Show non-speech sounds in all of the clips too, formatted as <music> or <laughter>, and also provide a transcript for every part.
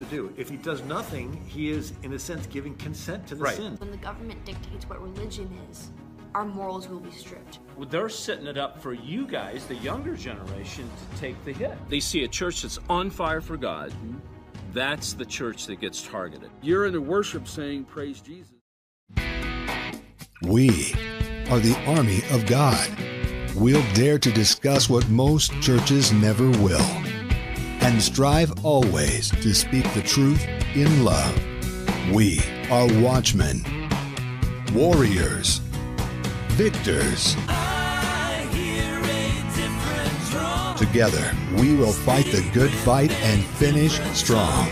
to do. If he does nothing, he is, in a sense, giving consent to the Right. sin. When the government dictates what religion is, our morals will be stripped. Well, They're setting it up for you guys, the younger generation, to take the hit. They see a church that's on fire for God. That's the church that gets targeted. You're in the worship saying, Praise Jesus. We are the army of God. We'll dare to discuss what most churches never will and strive always to speak the truth in love. We are watchmen, warriors, victors. Together, we will fight the good fight and finish strong.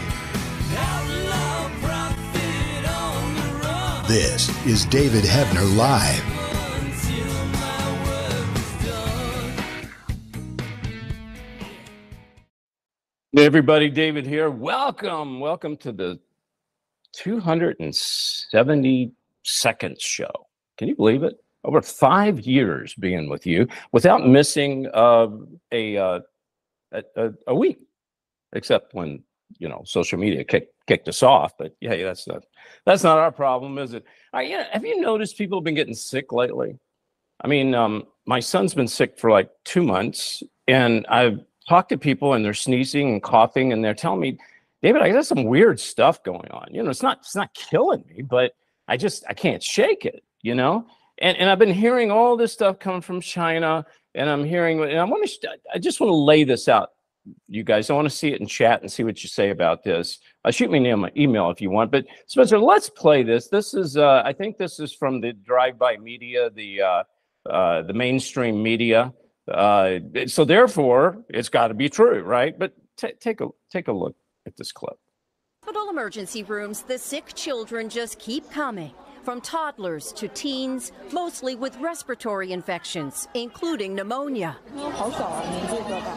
This is David Heavener Live. Hey, everybody, David here. Welcome. Welcome to the 272nd show. Can you believe it? Over five years being with you without missing uh, a, uh, a, a week, except when you know social media kicked kicked us off. But yeah, that's not that's not our problem, is it? Uh, yeah, have you noticed people have been getting sick lately? I mean, um, my son's been sick for like two months, and I've talked to people, and they're sneezing and coughing, and they're telling me, David, I got some weird stuff going on. You know, it's not it's not killing me, but I just I can't shake it. You know, and and I've been hearing all this stuff coming from China, and I'm hearing, and I want to, I just want to lay this out, you guys. I want to see it in chat and see what you say about this. Uh, shoot me an email- if you want. But Spencer, let's play this. This is, uh, I think this is from the drive-by media, the uh, uh, the mainstream media. Uh, so therefore, it's got to be true, right? But ta take a take a look at this clip. Hospital emergency rooms, the sick children just keep coming. From toddlers to teens, mostly with respiratory infections, including pneumonia.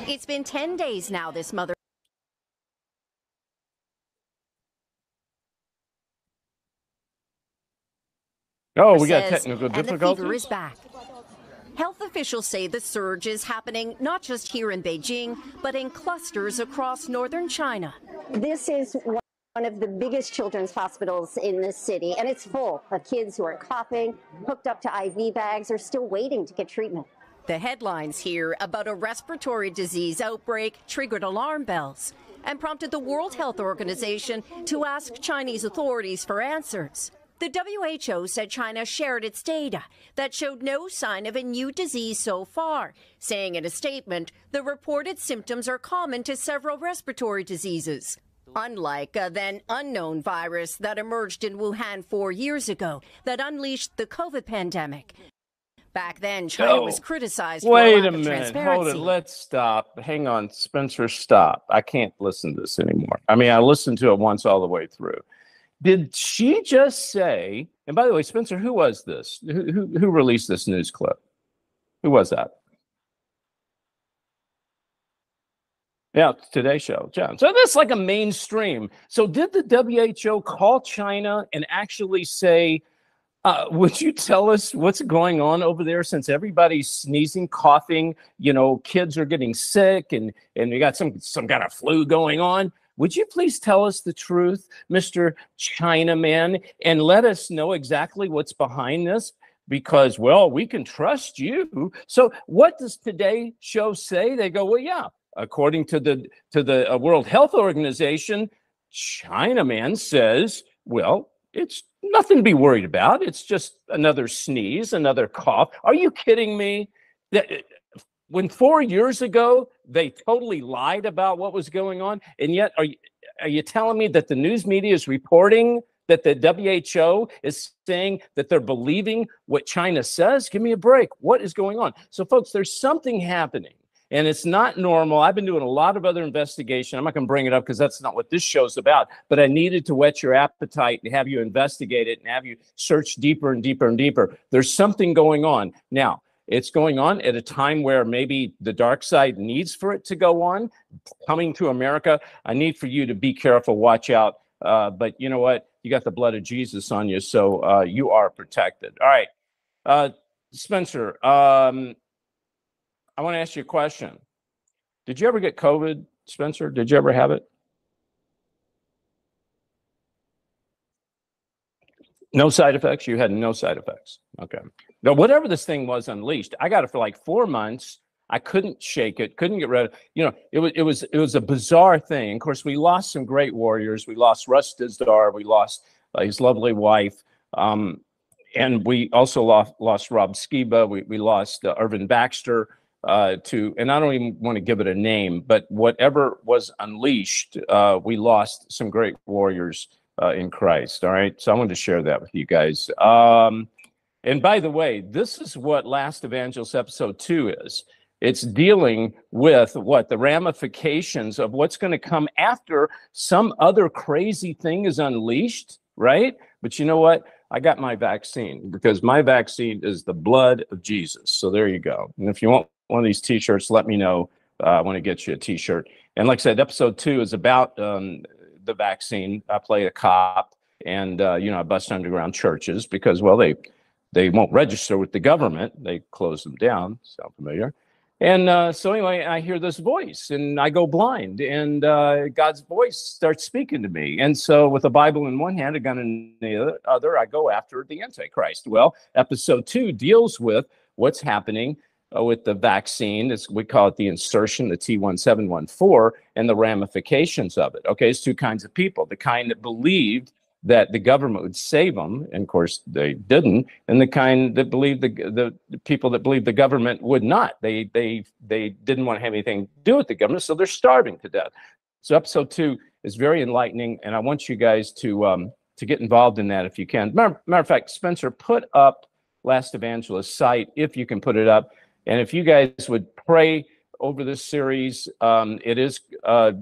It's been 10 days now, this mother Oh, we got technical and the difficulties. fever is back. Health officials say the surge is happening not just here in Beijing, but in clusters across northern China. This is one of the biggest children's hospitals in the city, and it's full of kids who are coughing, hooked up to IV bags, or still waiting to get treatment. The headlines here about a respiratory disease outbreak triggered alarm bells and prompted the World Health Organization to ask Chinese authorities for answers. The WHO said China shared its data that showed no sign of a new disease so far, saying in a statement the reported symptoms are common to several respiratory diseases. Unlike a then unknown virus that emerged in Wuhan four years ago that unleashed the COVID pandemic. Back then, China No. was criticized for Wait lack a of minute. Hold it. Let's stop. Hang on, Spencer. Stop. I can't listen to this anymore. I mean, I listened to it once all the way through. Did she just say? And by the way, Spencer, who was this? Who who, who released this news clip? Who was that? Yeah, Today Show, John. So that's like a mainstream. So did the WHO call China and actually say, uh, would you tell us what's going on over there since everybody's sneezing, coughing, you know, kids are getting sick and and we got some some kind of flu going on? Would you please tell us the truth, Mr. Chinaman, and let us know exactly what's behind this? Because, well, we can trust you. So, what does Today Show say? They go, well, yeah, according to the to the uh, World Health Organization, Chinaman says, well, it's nothing to be worried about. It's just another sneeze, another cough. Are you kidding me? When four years ago they totally lied about what was going on, and yet are you, are you telling me that the news media is reporting that the WHO is saying that they're believing what China says? Give me a break. What is going on? So, folks, there's something happening and it's not normal. I've been doing a lot of other investigation. I'm not going to bring it up because that's not what this show's about. But I needed to whet your appetite and have you investigate it and have you search deeper and deeper and deeper. There's something going on now. It's going on at a time where maybe the dark side needs for it to go on. Coming to America, I need for you to be careful, watch out. Uh, but you know what? You got the blood of Jesus on you, so uh, you are protected. All right, uh, Spencer. Um, I want to ask you a question. Did you ever get COVID, Spencer? Did you ever have it? No side effects. You had no side effects. Okay. Now, whatever this thing was unleashed, I got it for like four months. I couldn't shake it, couldn't get rid of. You know, it was it was it was a bizarre thing. Of course, we lost some great warriors. We lost Russ Dizdar. We lost uh, his lovely wife, um, and we also lost lost Rob Skiba. We we lost uh, Irvin Baxter uh, to, and I don't even want to give it a name, but whatever was unleashed, uh, we lost some great warriors uh, in Christ. All right, so I wanted to share that with you guys. Um, and by the way, this is what Last Evangelist episode two is. It's dealing with what the ramifications of what's going to come after some other crazy thing is unleashed, right? But you know what? I got my vaccine because my vaccine is the blood of Jesus. So there you go. And if you want one of these t-shirts, let me know. Uh, I want to get you a t-shirt. And like I said, episode two is about um, the vaccine. I play a cop, and uh, you know I bust underground churches because well they they won't register with the government. They close them down. Sound familiar? And uh, so anyway, I hear this voice, and I go blind, and uh, God's voice starts speaking to me. And so, with a Bible in one hand, a gun in the other, I go after the Antichrist. Well, episode two deals with what's happening uh, with the vaccine. It's, we call it the insertion, the T1714, and the ramifications of it. Okay, it's two kinds of people the kind that believed that the government would save them, and of course they didn't, and the kind that believed the, the, people that believed the government would not. They, they, they didn't want to have anything to do with the government, so they're starving to death. So episode two is very enlightening, and I want you guys to um, to get involved in that if you can. Matter, matter of fact, Spencer, put up Last Evangelist site if you can put it up. And if you guys would pray over this series, um, it is uh,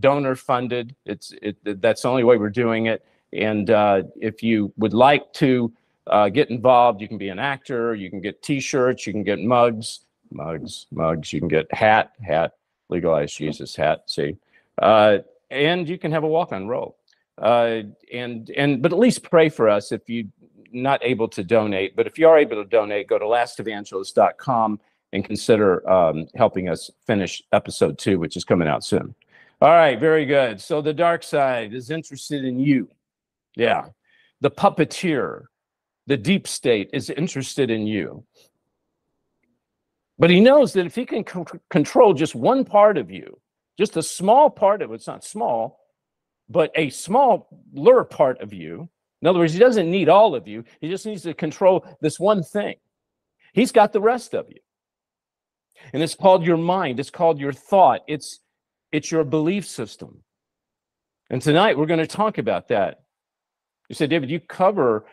donor funded. It's it, that's the only way we're doing it. And uh, if you would like to uh, get involved, you can be an actor. You can get T-shirts. You can get mugs, mugs, mugs. You can get hat, hat, legalize Jesus hat. See, uh, and you can have a walk-on role. Uh, and and but at least pray for us if you're not able to donate. But if you are able to donate, go to lastevangelist.com and consider um, helping us finish episode two, which is coming out soon. All right, very good. So the dark side is interested in you. Yeah. The puppeteer, the deep state is interested in you. But he knows that if he can c- control just one part of you, just a small part of it, it's not small, but a smaller part of you. In other words, he doesn't need all of you. He just needs to control this one thing. He's got the rest of you and it's called your mind. It's called your thought. It's it's your belief system. And tonight we're going to talk about that. You said david you cover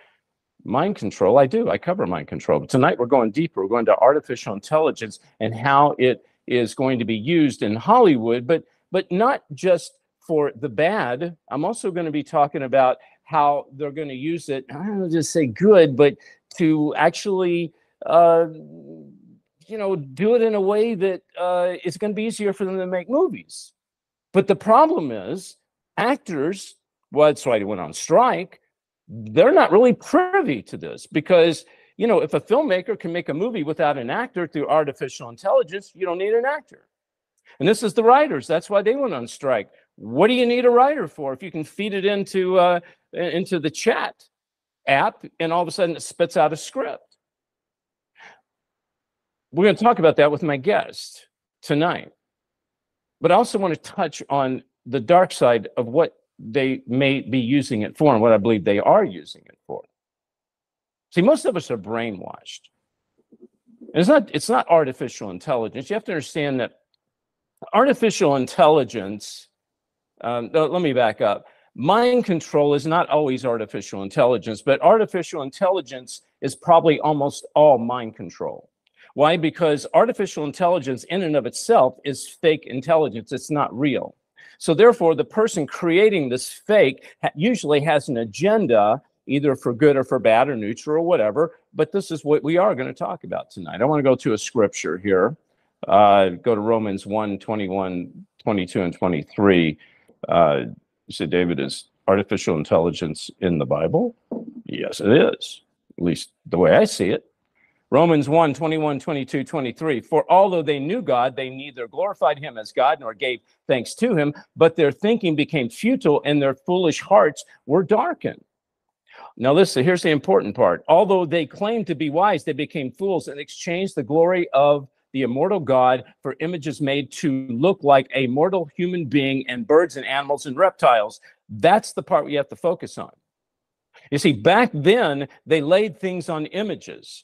mind control. I do. I cover mind control. But tonight we're going deeper. We're going to artificial intelligence and how it is going to be used in hollywood but but not just for the bad. I'm also going to be talking about how they're going to use it i don't just say good but to actually uh, you know, do it in a way that uh, it's going to be easier for them to make movies. But the problem is, actors, well, that's why they went on strike. They're not really privy to this because, you know, if a filmmaker can make a movie without an actor through artificial intelligence, you don't need an actor. And this is the writers. That's why they went on strike. What do you need a writer for if you can feed it into uh, into the chat app and all of a sudden it spits out a script? We're going to talk about that with my guest tonight. But I also want to touch on the dark side of what they may be using it for and what I believe they are using it for. See, most of us are brainwashed. And it's not it's not artificial intelligence. You have to understand that artificial intelligence. Um, let me back up. Mind control is not always artificial intelligence, but artificial intelligence is probably almost all mind control. Why? Because artificial intelligence in and of itself is fake intelligence. It's not real. So therefore, the person creating this fake usually has an agenda, either for good or for bad or neutral or whatever. But this is what we are going to talk about tonight. I want to go to a scripture here. Uh, go to Romans 1, 21, 22, and 23. Uh, you said, David, is artificial intelligence in the Bible? Yes, it is, at least the way I see it. Romans 1 21, 22, 23. For although they knew God, they neither glorified him as God nor gave thanks to him, but their thinking became futile and their foolish hearts were darkened. Now, listen, here's the important part. Although they claimed to be wise, they became fools and exchanged the glory of the immortal God for images made to look like a mortal human being and birds and animals and reptiles. That's the part we have to focus on. You see, back then, they laid things on images.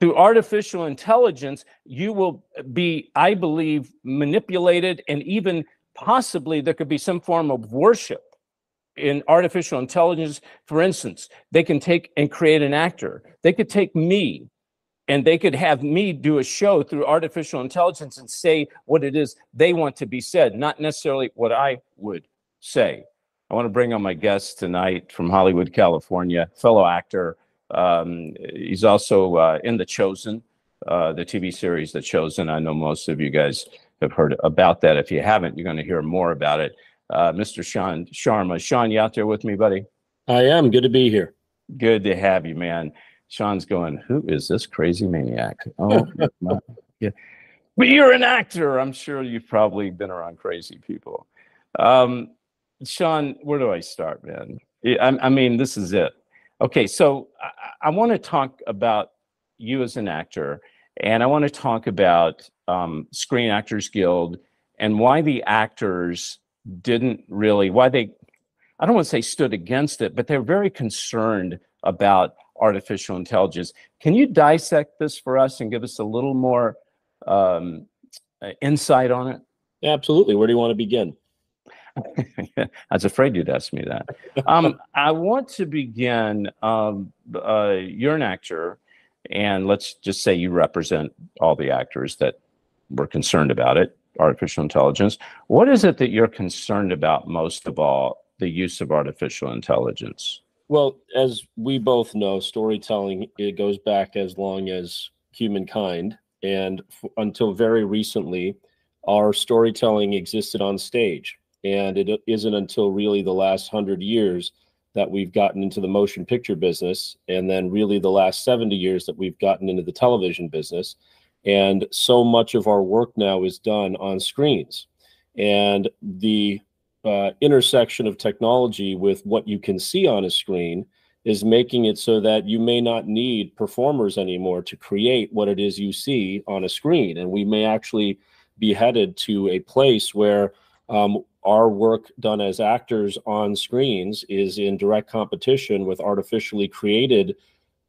Through artificial intelligence, you will be, I believe, manipulated, and even possibly there could be some form of worship in artificial intelligence. For instance, they can take and create an actor. They could take me and they could have me do a show through artificial intelligence and say what it is they want to be said, not necessarily what I would say. I want to bring on my guest tonight from Hollywood, California, fellow actor. Um, he's also uh, in The Chosen, uh, the TV series The Chosen. I know most of you guys have heard about that. If you haven't, you're going to hear more about it. Uh, Mr. Shaan Sharma. Shaan, you out there with me, buddy? I am. Good to be here. Good to have you, man. Shaan's going, Who is this crazy maniac? Oh, <laughs> yeah. But you're an actor. I'm sure you've probably been around crazy people. Um, Shaan, where do I start, man? I, I mean, this is it. Okay, so I, I want to talk about you as an actor, and I want to talk about um, Screen Actors Guild and why the actors didn't really, why they, I don't want to say stood against it, but they're very concerned about artificial intelligence. Can you dissect this for us and give us a little more um, insight on it? Absolutely. Where do you want to begin? I was afraid you'd ask me that. Um, <laughs> I want to begin. Um, uh, you're an actor, and let's just say you represent all the actors that were concerned about it, artificial intelligence. What is it that you're concerned about most of all, the use of artificial intelligence? Well, as we both know, storytelling it goes back as long as humankind, and f- until very recently, our storytelling existed on stage, and it isn't until really the last hundred years that we've gotten into the motion picture business, and then really the last seventy years that we've gotten into the television business, and so much of our work now is done on screens, and the uh, intersection of technology with what you can see on a screen is making it so that you may not need performers anymore to create what it is you see on a screen. And we may actually be headed to a place where um, our work done as actors on screens is in direct competition with artificially created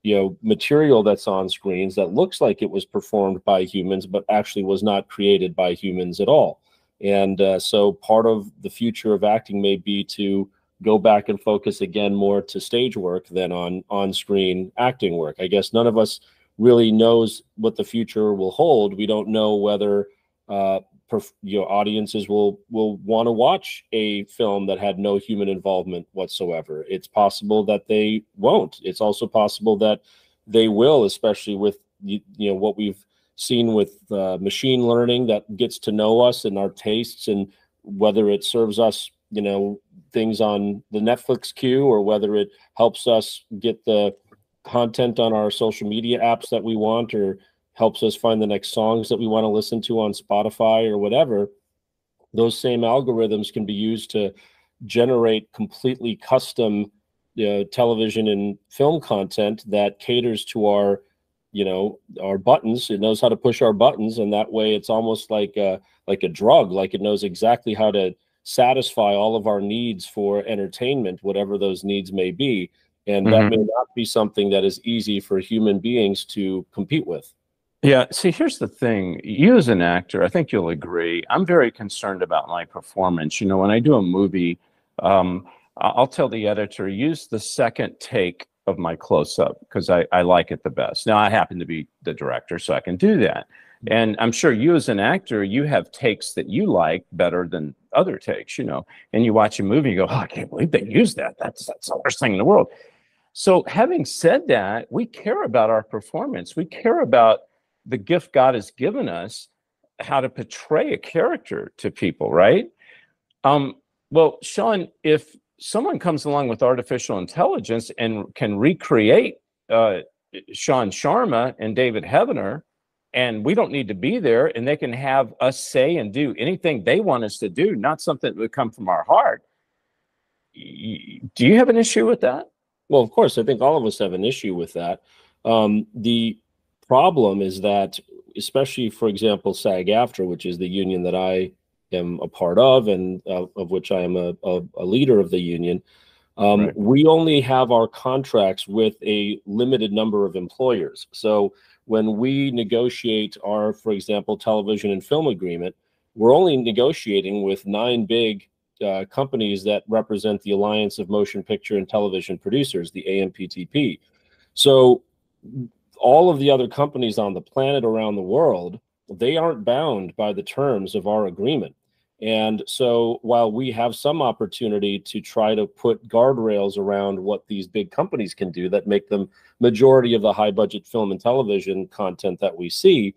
you know material that's on screens that looks like it was performed by humans but actually was not created by humans at all and uh, so part of the future of acting may be to go back and focus again more to stage work than on on screen acting work. I guess none of us really knows what the future will hold. We don't know whether uh, perf- you know audiences will will want to watch a film that had no human involvement whatsoever. It's possible that they won't. It's also possible that they will, especially with you, you know what we've seen with uh, machine learning that gets to know us and our tastes and whether it serves us you know things on the netflix queue or whether it helps us get the content on our social media apps that we want or helps us find the next songs that we want to listen to on spotify or whatever those same algorithms can be used to generate completely custom uh, television and film content that caters to our you know our buttons. It knows how to push our buttons and that way it's almost like a like a drug like it knows exactly how to satisfy all of our needs for entertainment whatever those needs may be. And mm-hmm. that may not be something that is easy for human beings to compete with yeah see here's the thing you as an actor i think you'll agree i'm very concerned about my performance you know when i do a movie um, i'll tell the editor use the second take of my close up because I, I like it the best. Now, I happen to be the director, so I can do that. And I'm sure you, as an actor, you have takes that you like better than other takes, you know. And you watch a movie, you go, oh, I can't believe they used that. That's, that's the worst thing in the world. So, having said that, we care about our performance, we care about the gift God has given us, how to portray a character to people, right? Um, well, Shaan, if someone comes along with artificial intelligence and can recreate uh, Shaan Sharma and David Heavener, and we don't need to be there, and they can have us say and do anything they want us to do, not something that would come from our heart. Do you have an issue with that? Well, of course, I think all of us have an issue with that. Um, the problem is that, especially for example, SAG-AFTRA, which is the union that I am a part of and uh, of which I am a, a, a, leader of the union, um, right. we only have our contracts with a limited number of employers. So when we negotiate our, for example, television and film agreement, we're only negotiating with nine big uh, companies that represent the Alliance of Motion Picture and Television Producers, the AMPTP. So all of the other companies on the planet around the world, they aren't bound by the terms of our agreement. And so while we have some opportunity to try to put guardrails around what these big companies can do that make them majority of the high budget film and television content that we see,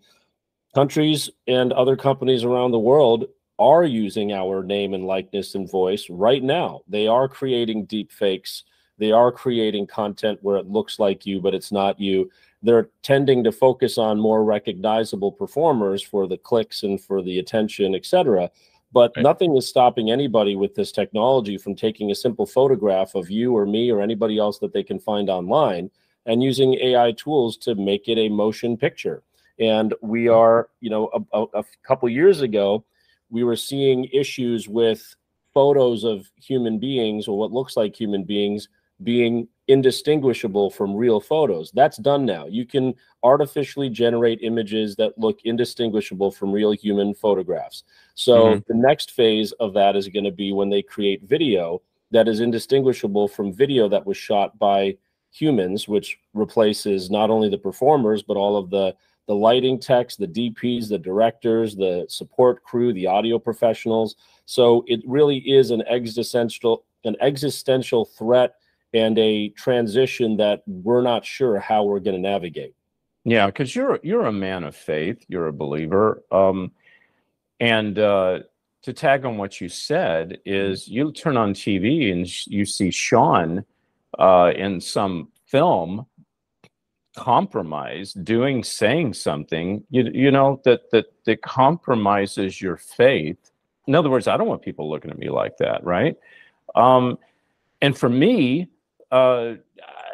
countries and other companies around the world are using our name and likeness and voice right now. They are creating deep fakes. They are creating content where it looks like you, but it's not you. They're tending to focus on more recognizable performers for the clicks and for the attention, et cetera. But right. nothing is stopping anybody with this technology from taking a simple photograph of you or me or anybody else that they can find online and using AI tools to make it a motion picture. And we hmm. are, you know, a, a, a couple years ago, we were seeing issues with photos of human beings or what looks like human beings being indistinguishable from real photos. That's done now. You can artificially generate images that look indistinguishable from real human photographs. So mm-hmm. the next phase of that is going to be when they create video that is indistinguishable from video that was shot by humans, which replaces not only the performers but all of the the lighting techs, the DPs, the directors, the support crew, the audio professionals. So it really is an existential an existential threat and a transition that we're not sure how we're going to navigate. Yeah, because you're you're a man of faith, you're a believer, um, and uh, to tag on what you said is you turn on TV and you see Shaan uh, in some film compromise doing saying something you, you know that that that compromises your faith. In other words i don't want people looking at me like that right? Um and for me uh,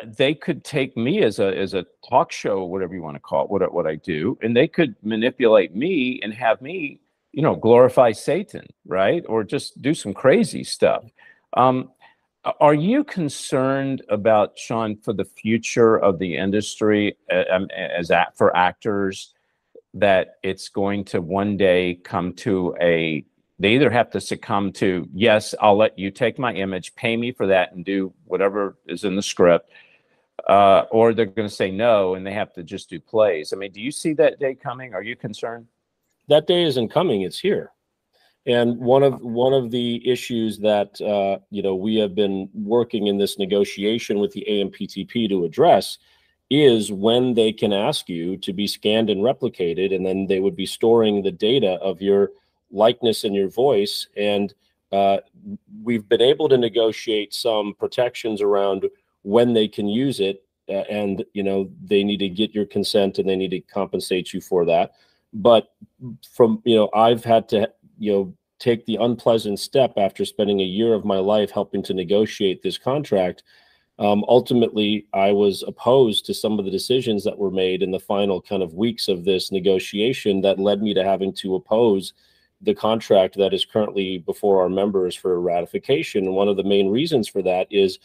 they could take me as a as a talk show, whatever you want to call it, what what I do, and they could manipulate me and have me, you know, glorify Satan, right, or just do some crazy stuff. Um, are you concerned about Shaan for the future of the industry um, as for actors that it's going to one day come to a they either have to succumb to yes i'll let you take my image pay me for that and do whatever is in the script uh, or they're going to say no and they have to just do plays. I mean do you see that day coming? Are you concerned? That day isn't coming it's here. And one of one of the issues that uh, you know we have been working in this negotiation with the amptp to address is when they can ask you to be scanned and replicated and then they would be storing the data of your likeness in your voice. And uh, we've been able to negotiate some protections around when they can use it. Uh, and, you know, they need to get your consent and they need to compensate you for that. But from, you know, I've had to, you know, take the unpleasant step after spending a year of my life helping to negotiate this contract. Um, ultimately, I was opposed to some of the decisions that were made in the final kind of weeks of this negotiation that led me to having to oppose the contract that is currently before our members for ratification. And one of the main reasons for that is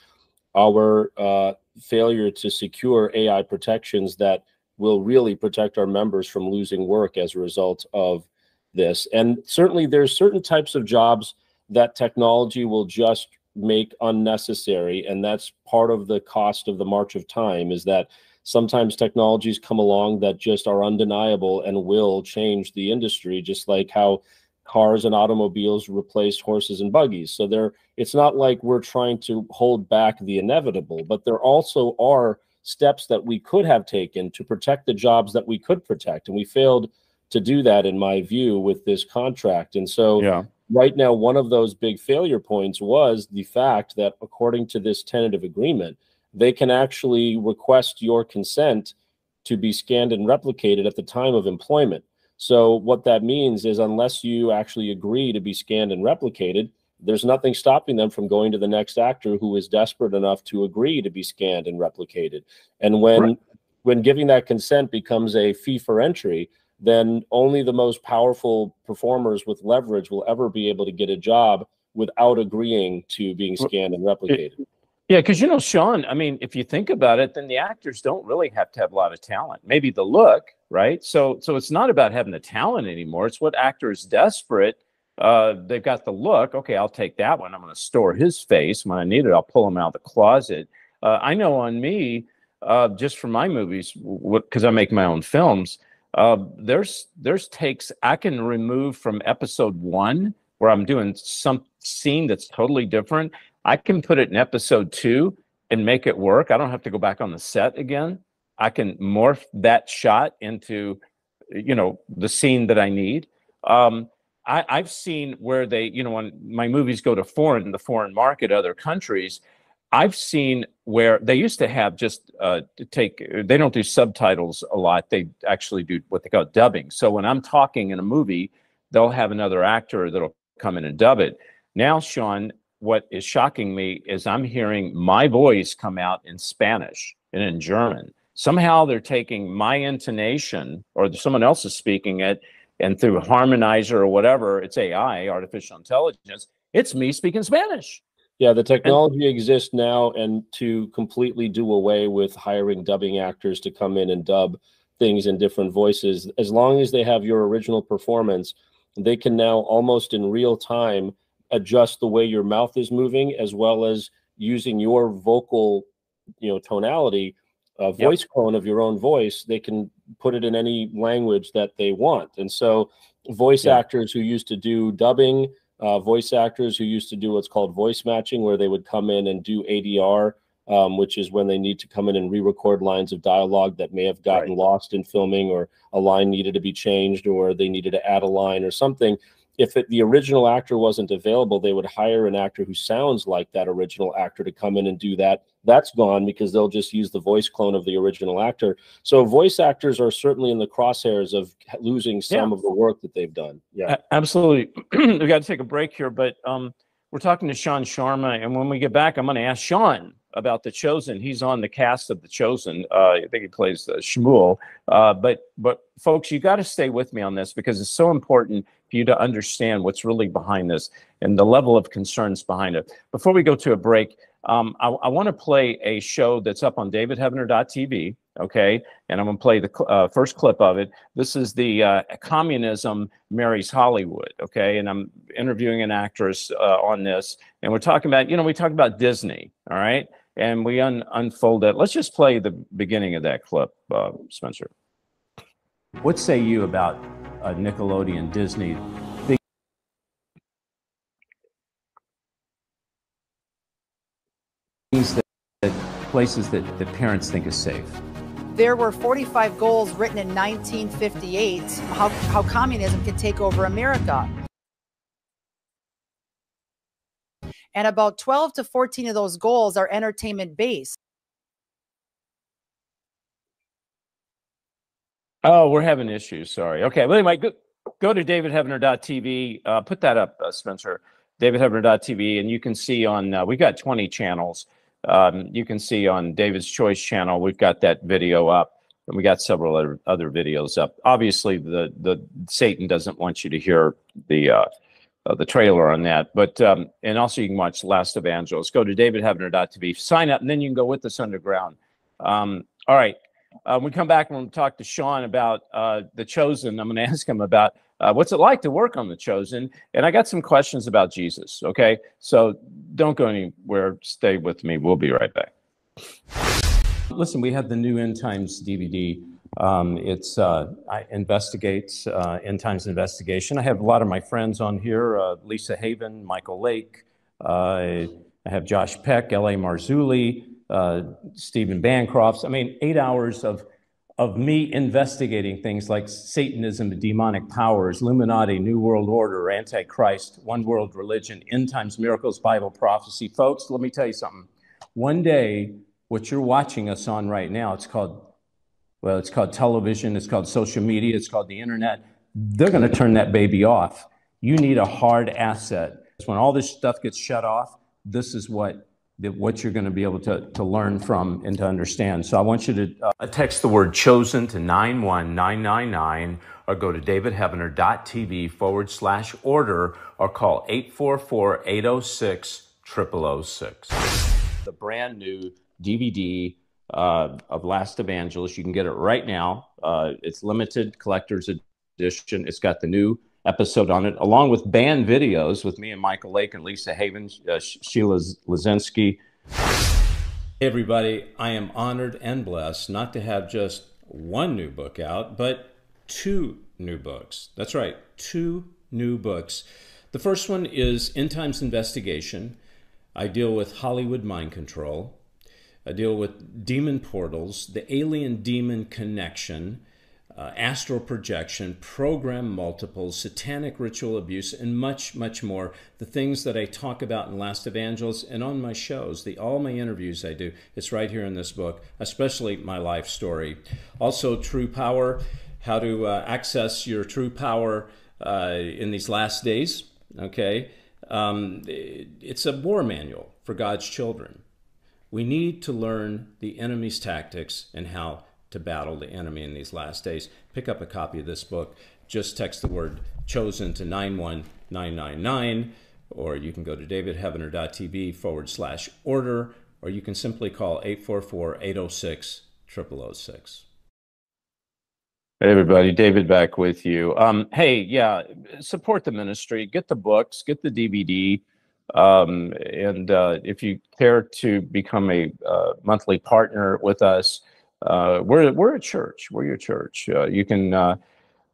our uh, failure to secure AI protections that will really protect our members from losing work as a result of this. And certainly, there's certain types of jobs that technology will just make unnecessary, and that's part of the cost of the march of time. Is that sometimes technologies come along that just are undeniable and will change the industry, just like how cars and automobiles replaced horses and buggies. So there, it's not like we're trying to hold back the inevitable, but there also are steps that we could have taken to protect the jobs that we could protect, and we failed to do that, in my view, with this contract. And so, yeah. right now, one of those big failure points was the fact that, according to this tentative agreement, they can actually request your consent to be scanned and replicated at the time of employment. So what that means is unless you actually agree to be scanned and replicated, there's nothing stopping them from going to the next actor who is desperate enough to agree to be scanned and replicated. And when right. when giving that consent becomes a fee for entry, then only the most powerful performers with leverage will ever be able to get a job without agreeing to being scanned and replicated. Yeah, because you know, Shaan, I mean, if you think about it, then the actors don't really have to have a lot of talent. Maybe the look, right? So so it's not about having the talent anymore. It's what actor is desperate uh, they've got the look. Okay, I'll take that one. I'm going to store his face when I need it. I'll pull him out of the closet. Uh, I know on me, uh, just for my movies, because I make my own films, uh, there's there's takes I can remove from episode one where I'm doing some scene that's totally different. I can put it in episode two and make it work. I don't have to go back on the set again. I can morph that shot into, you know, the scene that I need. Um, I, I've seen where they, you know, when my movies go to foreign, the foreign market, other countries, I've seen where they used to have just uh, to take, they don't do subtitles a lot. They actually do what they call dubbing. So when I'm talking in a movie, they'll have another actor that'll come in and dub it. Now, Shaan, what is shocking me is I'm hearing my voice come out in Spanish and in German. Somehow they're taking my intonation or someone else is speaking it and through Harmonizer or whatever, it's AI, artificial intelligence, it's me speaking Spanish. Yeah, the technology and, exists now, and to completely do away with hiring dubbing actors to come in and dub things in different voices, as long as they have your original performance, they can now almost in real time adjust the way your mouth is moving, as well as using your vocal, you know, tonality a voice yep. clone of your own voice, they can put it in any language that they want. And so, voice yeah. actors who used to do dubbing, uh, voice actors who used to do what's called voice matching, where they would come in and do ADR, um, which is when they need to come in and re-record lines of dialogue that may have gotten right. lost in filming, or a line needed to be changed, or they needed to add a line or something if it, the original actor wasn't available, they would hire an actor who sounds like that original actor to come in and do that. That's gone because they'll just use the voice clone of the original actor. So voice actors are certainly in the crosshairs of losing some yeah. of the work that they've done. Yeah, absolutely. We've got to take a break here, but um, we're talking to Shaan Sharma, and when we get back, I'm going to ask Shaan about the Chosen. He's on the cast of the Chosen. Uh, I think he plays uh, Shmuel. Uh, but but folks, you got to stay with me on this because it's so important for you to understand what's really behind this and the level of concerns behind it. Before we go to a break, um, I, I want to play a show that's up on davidheavener.tv. Okay, and I'm going to play the uh, first clip of it. This is the uh, communism marries Hollywood. Okay, and I'm interviewing an actress uh, on this, and we're talking about you know we talk about Disney. All right, and we un- unfold it. Let's just play the beginning of that clip, uh, Spencer. What say you about uh, Nickelodeon, Disney? Things that, that places that, that parents think is safe. There were 45 goals written in 1958 how, how communism can take over America. And about 12 to 14 of those goals are entertainment based. Oh, we're having issues. Sorry. Okay. Well, anyway, go, go to davidheavener.tv. Uh, put that up, uh, Spencer. davidheavener.tv, and you can see on, uh, we've got 20 channels. Um, you can see on David's Choice channel, we've got that video up. And we got several other, other videos up. Obviously, the the Satan doesn't want you to hear the uh, uh, the trailer on that. But um, and also you can watch Last Evangelist. Go to davidheavener.tv, sign up, and then you can go with us underground. Um, all right. When we come back and we'll talk to Shaan about uh, the Chosen. I'm going <laughs> to ask him about uh, what's it like to work on the Chosen, and I got some questions about Jesus. Okay, so don't go anywhere. Stay with me. We'll be right back. Listen, we have the new End Times DVD um, it's uh, I investigates uh, end times investigation. I have a lot of my friends on here: uh, Lisa Haven, Michael Lake. Uh, I have Josh Peck, L.A. Marzulli, uh, Steven Bancarz. I mean, eight hours of of me investigating things like Satanism, demonic powers, Illuminati, New World Order, Antichrist, One World Religion, End Times Miracles, Bible prophecy. Folks, let me tell you something. One day, what you're watching us on right now, it's called well, it's called television, it's called social media, it's called the internet. They're going to turn that baby off. You need a hard asset. when all this stuff gets shut off, this is what what you're going to be able to, to learn from and to understand. So I want you to uh, text the word chosen to 91999 or go to davidheavener.tv forward slash order or call 844 806 0006. The brand new DVD uh, of Last Evangelist. You can get it right now. Uh, it's limited collector's edition. It's got the new episode on it, along with band videos with me and Michael Lake and Lisa Havens, uh, Sheila Lazinski. Hey everybody, I am honored and blessed not to have just one new book out, but two new books. That's right, two new books. The first one is End Times Investigation. I deal with Hollywood mind control. I deal with demon portals, the alien demon connection, uh, astral projection, program multiples, satanic ritual abuse, and much, much more. The things that I talk about in Last Evangelist and on my shows, the all my interviews I do, it's right here in this book, especially my life story. Also, True Power, how to uh, access your true power uh, in these last days. Okay, um, it's a war manual for God's children. We need to learn the enemy's tactics and how to battle the enemy in these last days. Pick up a copy of this book. Just text the word chosen to 91999, or you can go to davidheavener.tv forward slash order, or you can simply call 844 806 0006. Hey everybody, David back with you. Um, hey, yeah, support the ministry. Get the books, get the DVD, um, and uh, if you care to become a uh, monthly partner with us, uh, we're we're a church. We're your church. Uh, you can uh,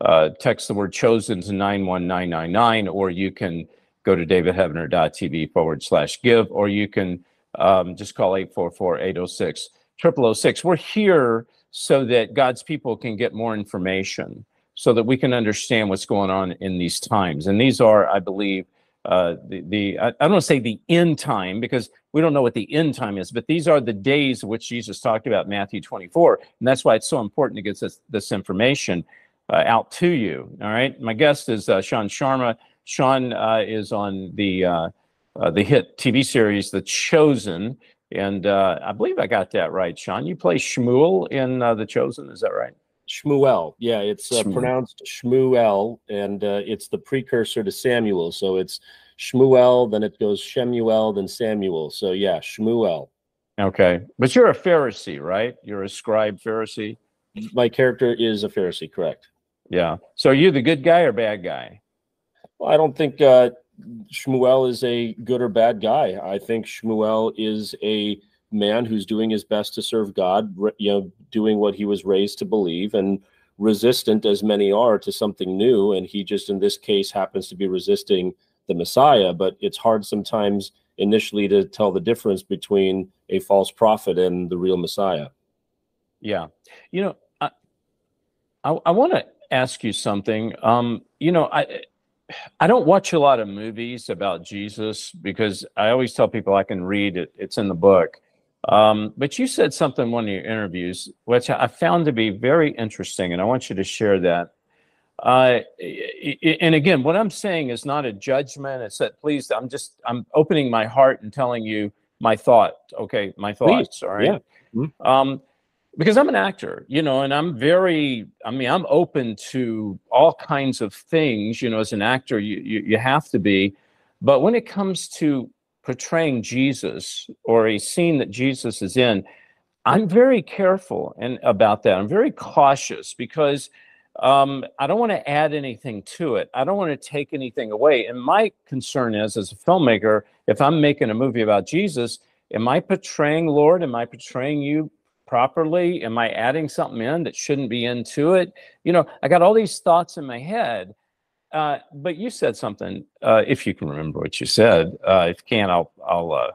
uh, text the word chosen to 91999, or you can go to davidheavener.tv forward slash give, or you can um, just call 844 806 0006. We're here so that God's people can get more information, so that we can understand what's going on in these times. And these are, I believe, uh, the, the I, I don't want to say the end time because we don't know what the end time is, but these are the days which Jesus talked about Matthew 24. And that's why it's so important to get this, this information uh, out to you. All right. My guest is uh, Shaan Sharma. Shaan uh, is on the, uh, uh, the hit TV series The Chosen. And I believe I got that right, Shaan. You play Shmuel in The Chosen. Is that right? Shmuel. Yeah, it's uh, pronounced Shmuel, and uh, it's the precursor to Samuel. So it's Shmuel, then it goes Shemuel, then Samuel. So yeah, Shmuel. Okay, but you're a Pharisee, right? You're a scribe Pharisee. My character is a Pharisee, correct? Yeah. So are you the good guy or bad guy? Well, I don't think uh, Shmuel is a good or bad guy. I think Shmuel is a man who's doing his best to serve God, you know, doing what he was raised to believe and resistant as many are to something new. And he just, in this case, happens to be resisting the Messiah. But it's hard sometimes initially to tell the difference between a false prophet and the real Messiah. Yeah. You know, I, I, I want to ask you something. Um, you know, I, I don't watch a lot of movies about Jesus because I always tell people I can read it. It's in the book. Um, but you said something in one of your interviews, which I found to be very interesting, and I want you to share that. Uh, and again, what I'm saying is not a judgment. It's that please, I'm just I'm opening my heart and telling you my thought. Okay, my thoughts. Please. All right. Yeah. Mm-hmm. Um, because I'm an actor, you know, and I'm very, I mean, I'm open to all kinds of things, you know, as an actor, you, you, you have to be. But when it comes to portraying Jesus or a scene that Jesus is in, I'm very careful and about that. I'm very cautious because um, I don't want to add anything to it. I don't want to take anything away. And my concern is, as a filmmaker, if I'm making a movie about Jesus, am I portraying Lord? Am I portraying you properly? Am I adding something in that shouldn't be into it? You know, I got all these thoughts in my head. Uh, but you said something. Uh, if you can remember what you said, uh, if you can, I'll I'll uh,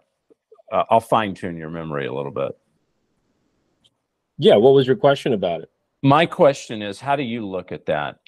uh, I'll fine tune your memory a little bit. Yeah. What was your question about it? My question is, how do you look at that?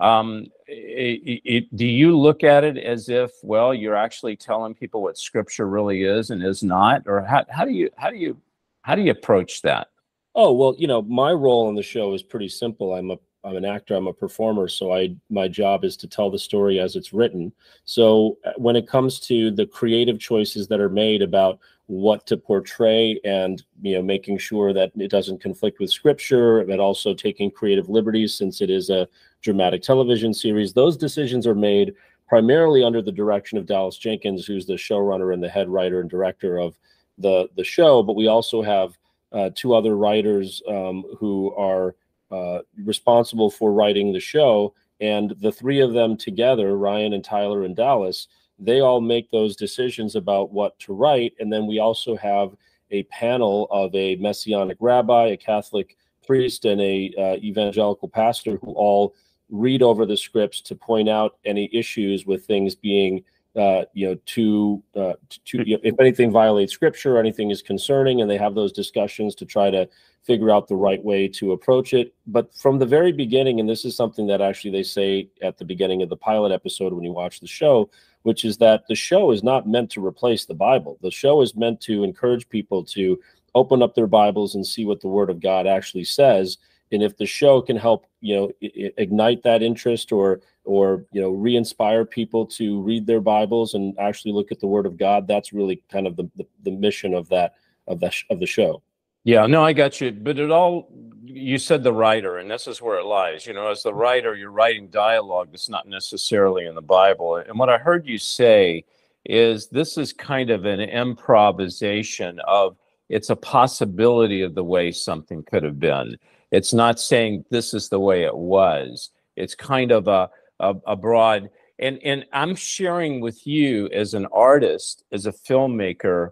Um, it, it, do you look at it as if, well, you're actually telling people what Scripture really is and is not, or how, how do you how do you how do you approach that? Oh well, you know, my role on the show is pretty simple. I'm a I'm an actor, I'm a performer, so I my job is to tell the story as it's written. So uh, when it comes to the creative choices that are made about what to portray and you know making sure that it doesn't conflict with scripture, but also taking creative liberties since it is a dramatic television series, those decisions are made primarily under the direction of Dallas Jenkins, who's the showrunner and the head writer and director of the the show. But we also have uh, two other writers um, who are uh, responsible for writing the show, and the three of them together, Ryan and Tyler and Dallas, they all make those decisions about what to write. And then we also have a panel of a messianic rabbi, a Catholic priest, and a uh, evangelical pastor who all read over the scripts to point out any issues with things being uh, you know, to, uh, to you know, if anything violates scripture or anything is concerning, and they have those discussions to try to figure out the right way to approach it. But from the very beginning, and this is something that actually they say at the beginning of the pilot episode when you watch the show, which is that the show is not meant to replace the Bible. The show is meant to encourage people to open up their Bibles and see what the Word of God actually says and if the show can help you know ignite that interest or or you know re-inspire people to read their bibles and actually look at the word of god that's really kind of the the, the mission of that of that of the show. Yeah no i got you. But it all you said the writer and this is where it lies. You know as the writer you're writing dialogue that's not necessarily in the bible. And what i heard you say is this is kind of an improvisation of it's a possibility of the way something could have been it's not saying this is the way it was. It's kind of a, a, a broad, and, and I'm sharing with you as an artist, as a filmmaker,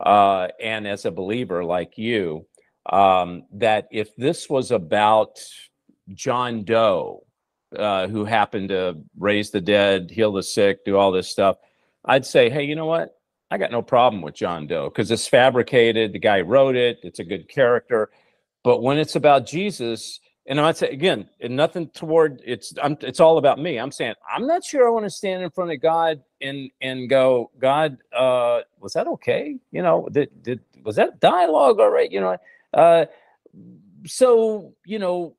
uh, and as a believer like you, um, that if this was about John Doe, uh, who happened to raise the dead, heal the sick, do all this stuff, I'd say, hey, you know what? I got no problem with John Doe because it's fabricated. The guy wrote it. It's a good character. But when it's about Jesus, and I'm say again, and nothing toward it's I'm, it's all about me. I'm saying I'm not sure I want to stand in front of God and and go, God, uh, was that okay? You know, did, did was that dialogue all right? You know, uh, so you know,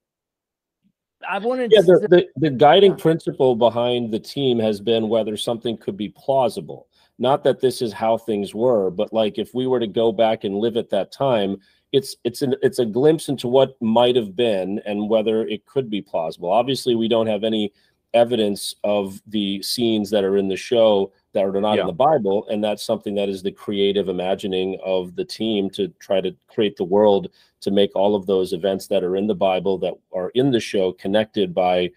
I wanted. Yeah, the, the, the guiding principle behind the team has been whether something could be plausible. Not that this is how things were, but like if we were to go back and live at that time, it's it's an it's a glimpse into what might have been and whether it could be plausible. Obviously, we don't have any evidence of the scenes that are in the show that are not yeah. in the Bible, and that's something that is the creative imagining of the team to try to create the world to make all of those events that are in the Bible that are in the show connected by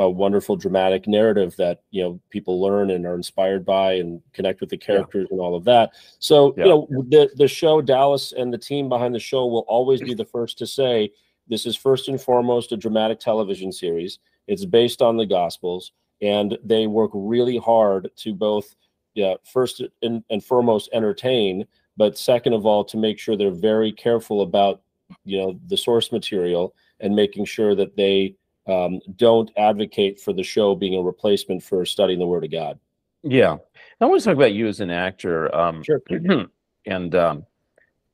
a wonderful dramatic narrative that you know people learn and are inspired by and connect with the characters yeah. and all of that so yeah. you know the the show dallas and the team behind the show will always be the first to say this is first and foremost a dramatic television series it's based on the gospels and they work really hard to both yeah, first and, and foremost entertain but second of all to make sure they're very careful about you know the source material and making sure that they um, don't advocate for the show being a replacement for studying the Word of God. Yeah, I want to talk about you as an actor. Um, sure. <clears throat> and um,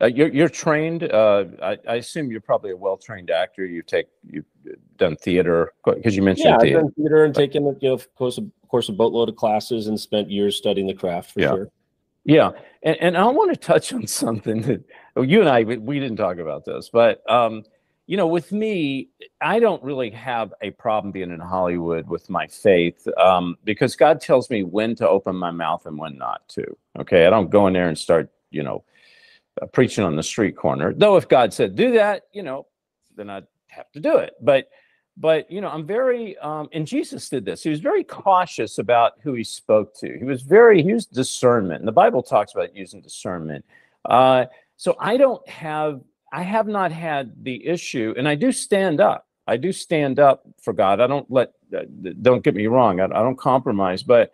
uh, you're you're trained. Uh, I, I, assume you're probably a well trained actor. You take you've done theater because you mentioned yeah, theater. I've done theater and taken you know of course of course a boatload of classes and spent years studying the craft for yeah. sure. Yeah, and, and I want to touch on something that well, you and I we, we didn't talk about this, but um, you know, with me, I don't really have a problem being in Hollywood with my faith um, because God tells me when to open my mouth and when not to. Okay. I don't go in there and start, you know, uh, preaching on the street corner. Though if God said do that, you know, then I'd have to do it. But, but you know, I'm very, um, and Jesus did this. He was very cautious about who he spoke to. He was very, he used discernment, and the Bible talks about using discernment. Uh, so I don't have I have not had the issue, and I do stand up. I do stand up for God. I don't let. Uh, don't get me wrong. I, I don't compromise. But,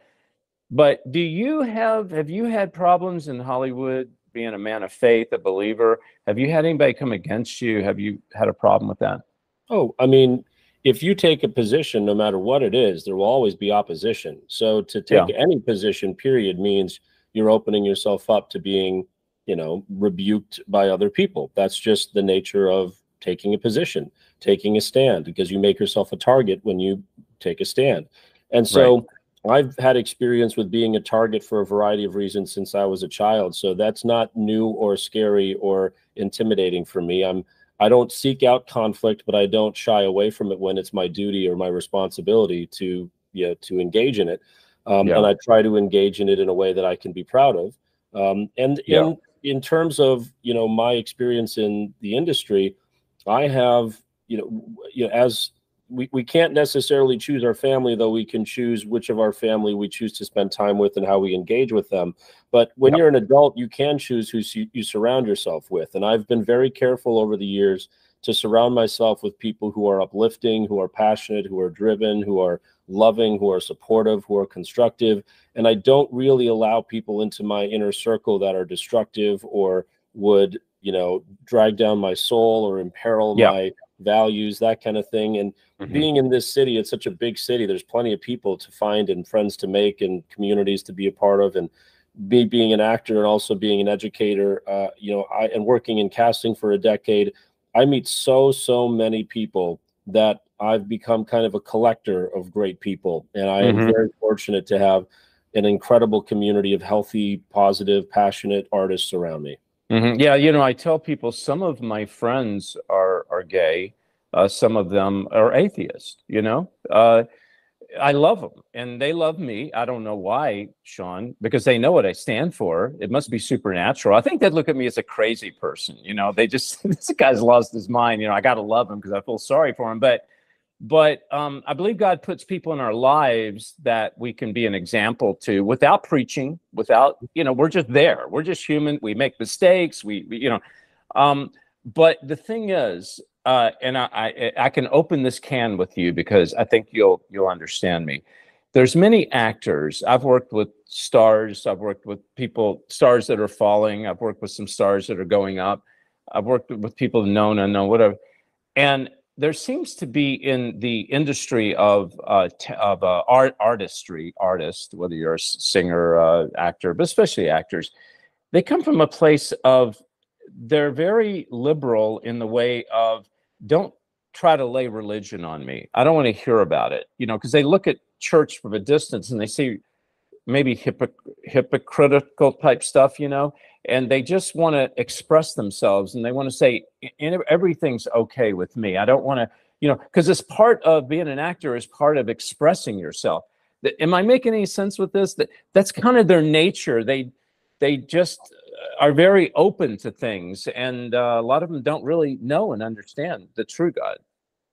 but do you have? Have you had problems in Hollywood being a man of faith, a believer? Have you had anybody come against you? Have you had a problem with that? Oh, I mean, if you take a position, no matter what it is, there will always be opposition. So to take yeah. any position, period, means you're opening yourself up to being you know rebuked by other people that's just the nature of taking a position, taking a stand, because you make yourself a target when you take a stand. And so I've had experience with being a target for a variety of reasons since I was a child. So that's not new or scary or intimidating for me. I'm I don't seek out conflict, but I don't shy away from it when it's my duty or my responsibility to you know, to engage in it. Um, Yeah. And I try to engage in it in a way that I can be proud of. Um, and Yeah. in in terms of you know my experience in the industry, I have you know you know as we, we can't necessarily choose our family, though we can choose which of our family we choose to spend time with and how we engage with them. But when Yep. you're an adult, you can choose who you, you surround yourself with. And I've been very careful over the years to surround myself with people who are uplifting, who are passionate, who are driven, who are loving, who are supportive, who are constructive. And I don't really allow people into my inner circle that are destructive or would, you know, drag down my soul or imperil Yeah. my values, that kind of thing. And Mhm. being in this city, it's such a big city. There's plenty of people to find and friends to make and communities to be a part of. And me being an actor and also being an educator, uh, you know, I and working in casting for a decade, I meet so so many people that I've become kind of a collector of great people, and I am Mhm. very fortunate to have an incredible community of healthy, positive, passionate artists around me. Mhm. Yeah, you know, I tell people some of my friends are are gay, uh, some of them are atheist. You know, uh, I love them and they love me. I don't know why, Shaan, because they know what I stand for. It must be supernatural. I think they look at me as a crazy person. You know, they just <laughs> this guy's lost his mind. You know, I got to love him because I feel sorry for him. But but um, I believe God puts people in our lives that we can be an example to without preaching, without, you know, we're just there. We're just human. We make mistakes. We, we you know, um, but the thing is, uh, and I, I, I can open this can with you because I think you'll you'll understand me. There's many actors. I've worked with stars. I've worked with people, stars that are falling. I've worked with some stars that are going up. I've worked with people known, unknown, whatever. And there seems to be in the industry of uh, t- of uh, art artistry, artist, whether you're a singer, uh, actor, but especially actors, they come from a place of they're very liberal in the way of don't try to lay religion on me. I don't want to hear about it, you know, because they look at church from a distance and they see maybe hypoc- hypocritical type stuff, you know, and they just want to express themselves and they want to say "E- e- everything's okay with me. I don't want to, you know, because it's part of being an actor is part of expressing yourself. Am I making any sense with this? That that's kind of their nature. They they just are very open to things, and uh, a lot of them don't really know and understand the true God.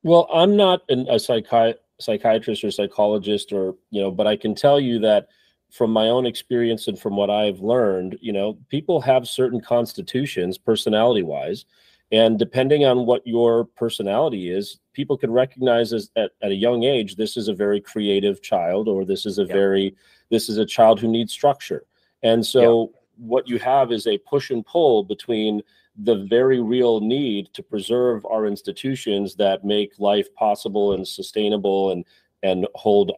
Well, I'm not an, a psychi- psychiatrist or psychologist, or you know, but I can tell you that from my own experience and from what I've learned, you know, people have certain constitutions, personality-wise, and depending on what your personality is, people can recognize as at, at a young age this is a very creative child, or this is a Yeah. very this is a child who needs structure, and so what you have is a push and pull between the very real need to preserve our institutions that make life possible and sustainable and and hold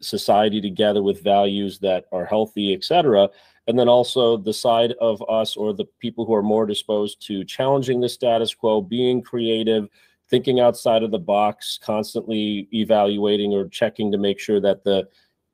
society together with values that are healthy et cetera. and then also the side of us or the people who are more disposed to challenging the status quo being creative thinking outside of the box constantly evaluating or checking to make sure that the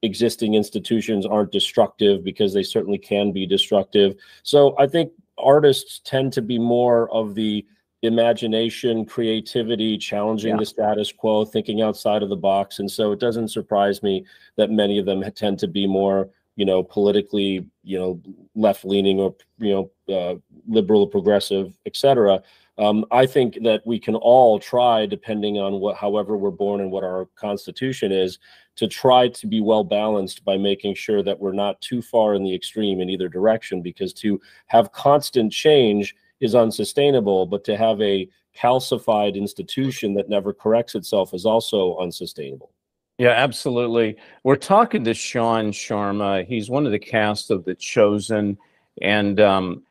existing institutions aren't destructive because they certainly can be destructive so i think artists tend to be more of the imagination, creativity, challenging Yeah. the status quo, thinking outside of the box. And so it doesn't surprise me that many of them tend to be more, you know, politically, you know, left leaning or, you know, uh, liberal, progressive, etc. Um, I think that we can all try, depending on what, however we're born and what our constitution is, to try to be well balanced by making sure that we're not too far in the extreme in either direction. Because to have constant change is unsustainable, but to have a calcified institution that never corrects itself is also unsustainable. Yeah, absolutely. We're talking to Shaan Sharma. He's one of the cast of The Chosen. And um,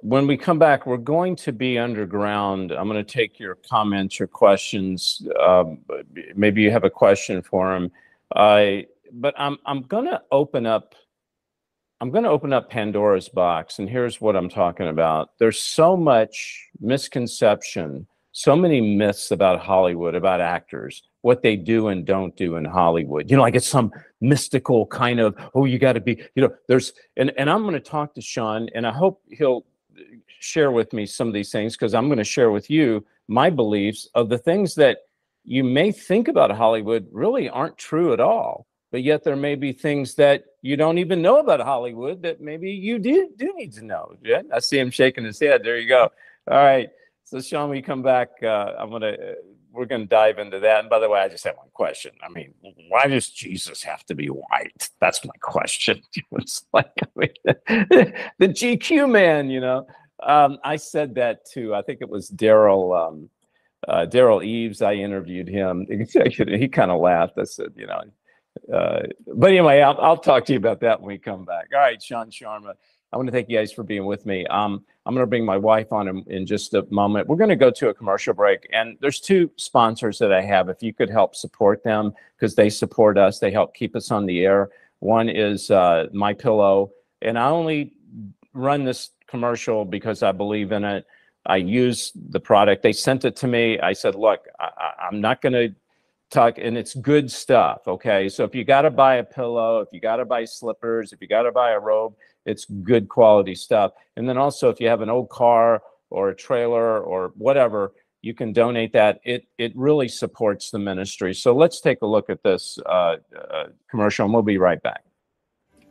when we come back, we're going to be underground. I'm going to take your comments, your questions. Um, maybe you have a question for him. Uh, but I'm I'm going to open up. I'm going to open up Pandora's box, and here's what I'm talking about. There's so much misconception, so many myths about Hollywood, about actors, what they do and don't do in Hollywood. You know, like it's some mystical kind of, oh, you got to be, you know, there's, and, and I'm going to talk to Shaan and I hope he'll share with me some of these things because I'm going to share with you my beliefs of the things that you may think about Hollywood really aren't true at all. But yet there may be things that you don't even know about Hollywood that maybe you do, do need to know. Yeah, I see him shaking his head. There you go. All right. So Shaan, we come back. Uh, I'm gonna uh, we're gonna dive into that. And by the way, I just have one question. I mean, why does Jesus have to be white? That's my question. <laughs> it's like I mean, <laughs> the GQ man, you know. Um, I said that too. I think it was Daryl um, uh, Derral Eves. I interviewed him. <laughs> He kind of laughed. I said, you know. Uh, but anyway, I'll, I'll talk to you about that when we come back. All right, Shaan Sharma. I want to thank you guys for being with me. Um, I'm going to bring my wife on in, in just a moment. We're going to go to a commercial break, and there's two sponsors that I have. If you could help support them because they support us, they help keep us on the air. One is uh, My Pillow, and I only run this commercial because I believe in it. I use the product. They sent it to me. I said, "Look, I, I'm not going to talk and it's good stuff okay so if you got to buy a pillow if you got to buy slippers if you got to buy a robe it's good quality stuff. And then also, if you have an old car or a trailer or whatever, you can donate that. It it really supports the ministry. So let's take a look at this uh, uh, commercial, and we'll be right back.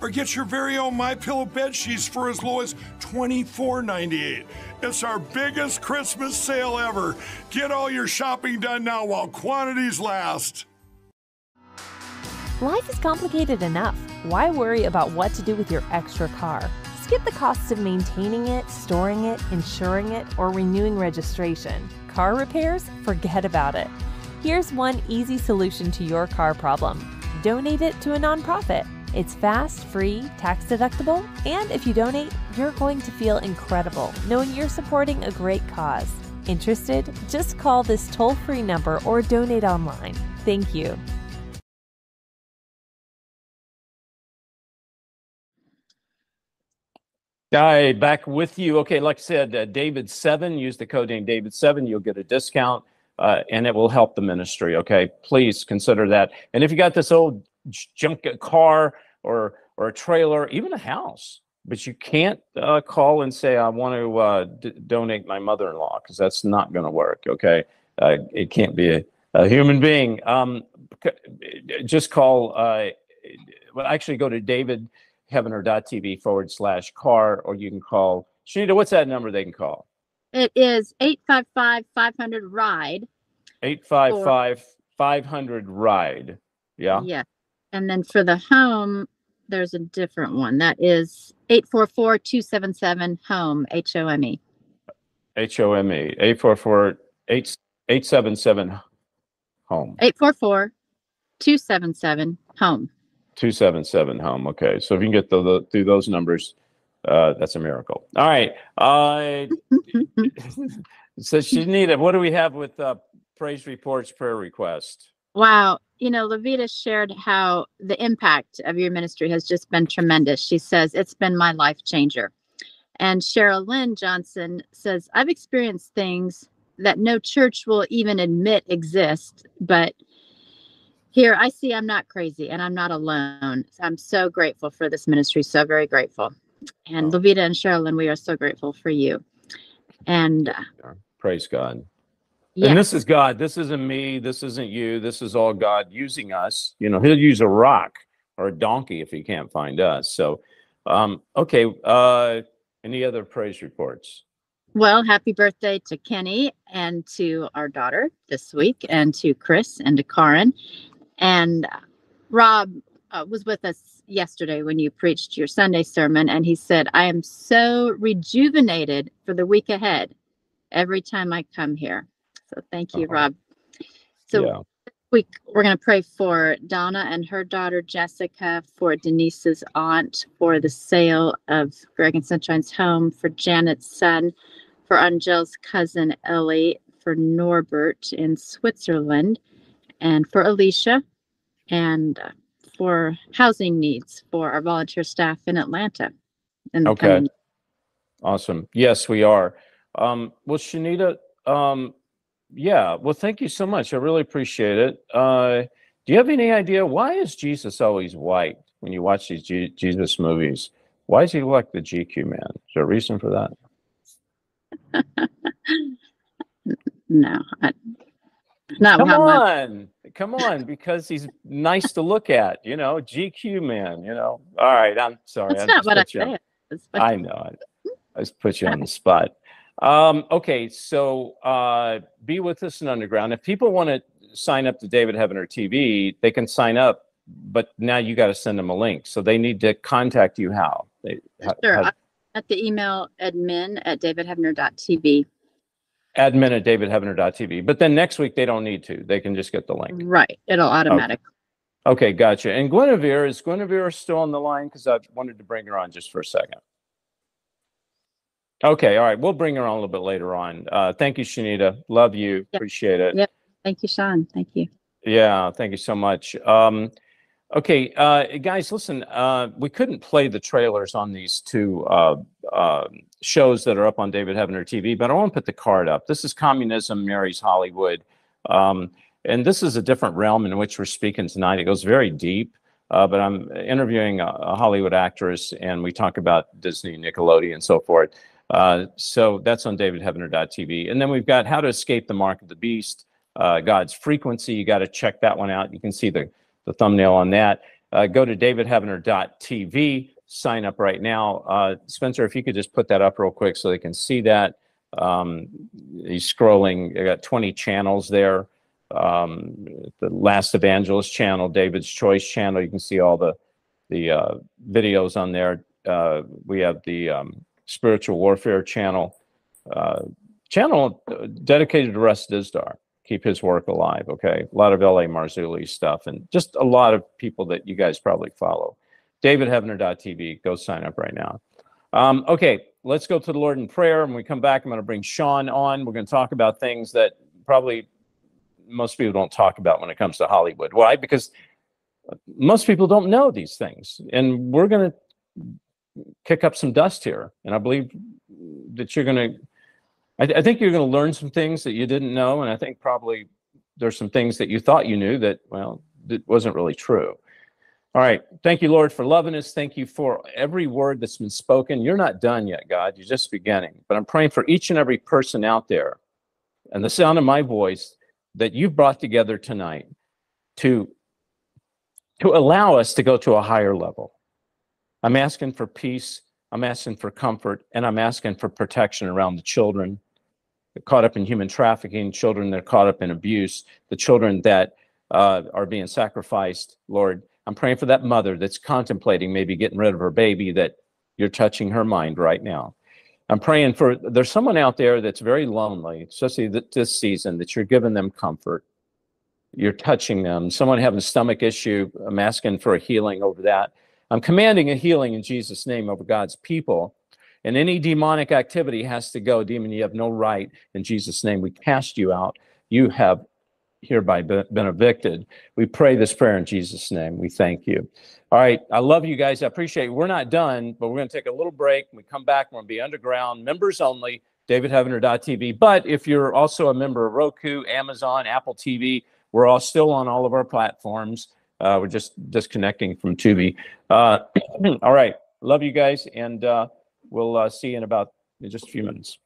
or get your very own My Pillow bed sheets for as low as $24.98. It's our biggest Christmas sale ever. Get all your shopping done now while quantities last. Life is complicated enough. Why worry about what to do with your extra car? Skip the costs of maintaining it, storing it, insuring it, or renewing registration. Car repairs? Forget about it. Here's one easy solution to your car problem donate it to a nonprofit. It's fast, free, tax deductible, and if you donate, you're going to feel incredible knowing you're supporting a great cause. Interested? Just call this toll free number or donate online. Thank you. Guy, back with you. Okay, like I said, uh, David Seven. Use the code name David Seven. You'll get a discount, uh, and it will help the ministry. Okay, please consider that. And if you got this old junk a car or or a trailer, even a house, but you can't uh, call and say I want to uh, d- donate my mother-in-law because that's not going to work. Okay, uh, it can't be a, a human being. Um, c- just call. Uh, well, actually, go to David heavener.tv forward slash car, or you can call Shanita. What's that number they can call? It is 855 500 RIDE. 855 500 RIDE. Yeah. Yeah. And then for the home, there's a different one. That is 844 277 HOME, H O M E. H O M E. 844 877 home. 844 277 HOME. 277 home. Okay. So if you can get the, the through those numbers, uh, that's a miracle. All right. Uh, <laughs> <laughs> so Shanita, what do we have with uh, praise reports, prayer request? Wow. You know, Levita shared how the impact of your ministry has just been tremendous. She says, It's been my life changer. And Cheryl Lynn Johnson says, I've experienced things that no church will even admit exist, but here I see I'm not crazy and I'm not alone. I'm so grateful for this ministry, so very grateful. And Levita and Cheryl, Lynn, we are so grateful for you. And uh, Praise God. Yeah, And this is God. This isn't me. This isn't you. This is all God using us. You know, He'll use a rock or a donkey if He can't find us. So, um, okay. Uh, Any other praise reports? Well, happy birthday to Kenny and to our daughter this week, and to Chris and to Karin. And Rob uh, was with us yesterday when you preached your Sunday sermon, and he said, I am so rejuvenated for the week ahead every time I come here. So thank you, Uh-huh. Rob. So Yeah. week we're going to pray for Donna and her daughter Jessica, for Denise's aunt, for the sale of Greg and Sunshine's home, for Janet's son, for Angel's cousin Ellie, for Norbert in Switzerland, and for Alicia, and uh, for housing needs for our volunteer staff in Atlanta. In Okay. coming- Awesome. Yes, we are. Um, well, Shanita, um, yeah, well, thank you so much. I really appreciate it. Uh, do you have any idea why is Jesus always white when you watch these G- Jesus movies? Why is he like the GQ man? Is there a reason for that? <laughs> No, I, not Come how much. on, come on, because he's nice to look at. You know, GQ man. You know. All right, I'm sorry. That's I not what I said. I know. I, I just put you on the spot. Um, okay, so uh, be with us in Underground. If people want to sign up to David Heavener TV, they can sign up, but now you got to send them a link. So they need to contact you. How? They, how- Sure. how- At the email admin at davidheavener.tv. admin at davidheavener.tv. But then next week they don't need to. They can just get the link. Right. It'll automatic. Okay, gotcha. And Guinevere, is Guinevere still on the line? Because I wanted to bring her on just for a second. Okay, all right. We'll bring her on a little bit later on. Uh, thank you, Shanita. Love you. Yep. Appreciate it. Yep. Thank you, Shaan. Thank you. Yeah, thank you so much. Um, okay, uh, guys, listen, uh, we couldn't play the trailers on these two uh, uh, shows that are up on David Heavener TV, but I want to put the card up. This is Communism Marries Hollywood. Um, and this is a different realm in which we're speaking tonight. It goes very deep, uh, but I'm interviewing a, a Hollywood actress, and we talk about Disney, Nickelodeon, and so forth. Uh, so that's on davidheavener.tv. And then we've got How to Escape the Mark of the Beast uh, God's frequency. You got to check that one out. You can see the, the thumbnail on that. Uh, go to davidheavener.tv, sign up right now. Uh, Spencer, if you could just put that up real quick so they can see that. Um, he's scrolling, I got 20 channels there. Um, the Last Evangelist channel, David's Choice channel, you can see all the, the uh, videos on there. Uh, we have the um, Spiritual Warfare channel, uh, channel uh, dedicated to Russ Dizdar keep his work alive. Okay. A lot of L.A. Marzulli stuff and just a lot of people that you guys probably follow. DavidHeavener.tv. Go sign up right now. Um, okay. Let's go to the Lord in prayer. When we come back, I'm going to bring Shaan on. We're going to talk about things that probably most people don't talk about when it comes to Hollywood. Why? Because most people don't know these things. And we're going to kick up some dust here. And I believe that you're going to I, th- I think you're going to learn some things that you didn't know, and I think probably there's some things that you thought you knew that well, that wasn't really true. All right, thank you, Lord, for loving us. Thank you for every word that's been spoken. You're not done yet, God. You're just beginning. But I'm praying for each and every person out there, and the sound of my voice that you've brought together tonight to to allow us to go to a higher level. I'm asking for peace. I'm asking for comfort, and I'm asking for protection around the children caught up in human trafficking, children that are caught up in abuse, the children that uh, are being sacrificed. Lord, I'm praying for that mother that's contemplating maybe getting rid of her baby, that you're touching her mind right now. I'm praying for, there's someone out there that's very lonely, especially th- this season, that you're giving them comfort. You're touching them. Someone having stomach issue, I'm asking for a healing over that. I'm commanding a healing in Jesus' name over God's people. And any demonic activity has to go. Demon, you have no right. In Jesus' name, we cast you out. You have hereby been evicted. We pray this prayer in Jesus' name. We thank you. All right. I love you guys. I appreciate it. We're not done, but we're going to take a little break. When we come back, we're going to be underground, members only, davidheavener.tv. But if you're also a member of Roku, Amazon, Apple TV, we're all still on all of our platforms. Uh, we're just disconnecting from Tubi. Uh, <clears throat> all right. Love you guys. And, uh, We'll uh, see you in about in just a few minutes.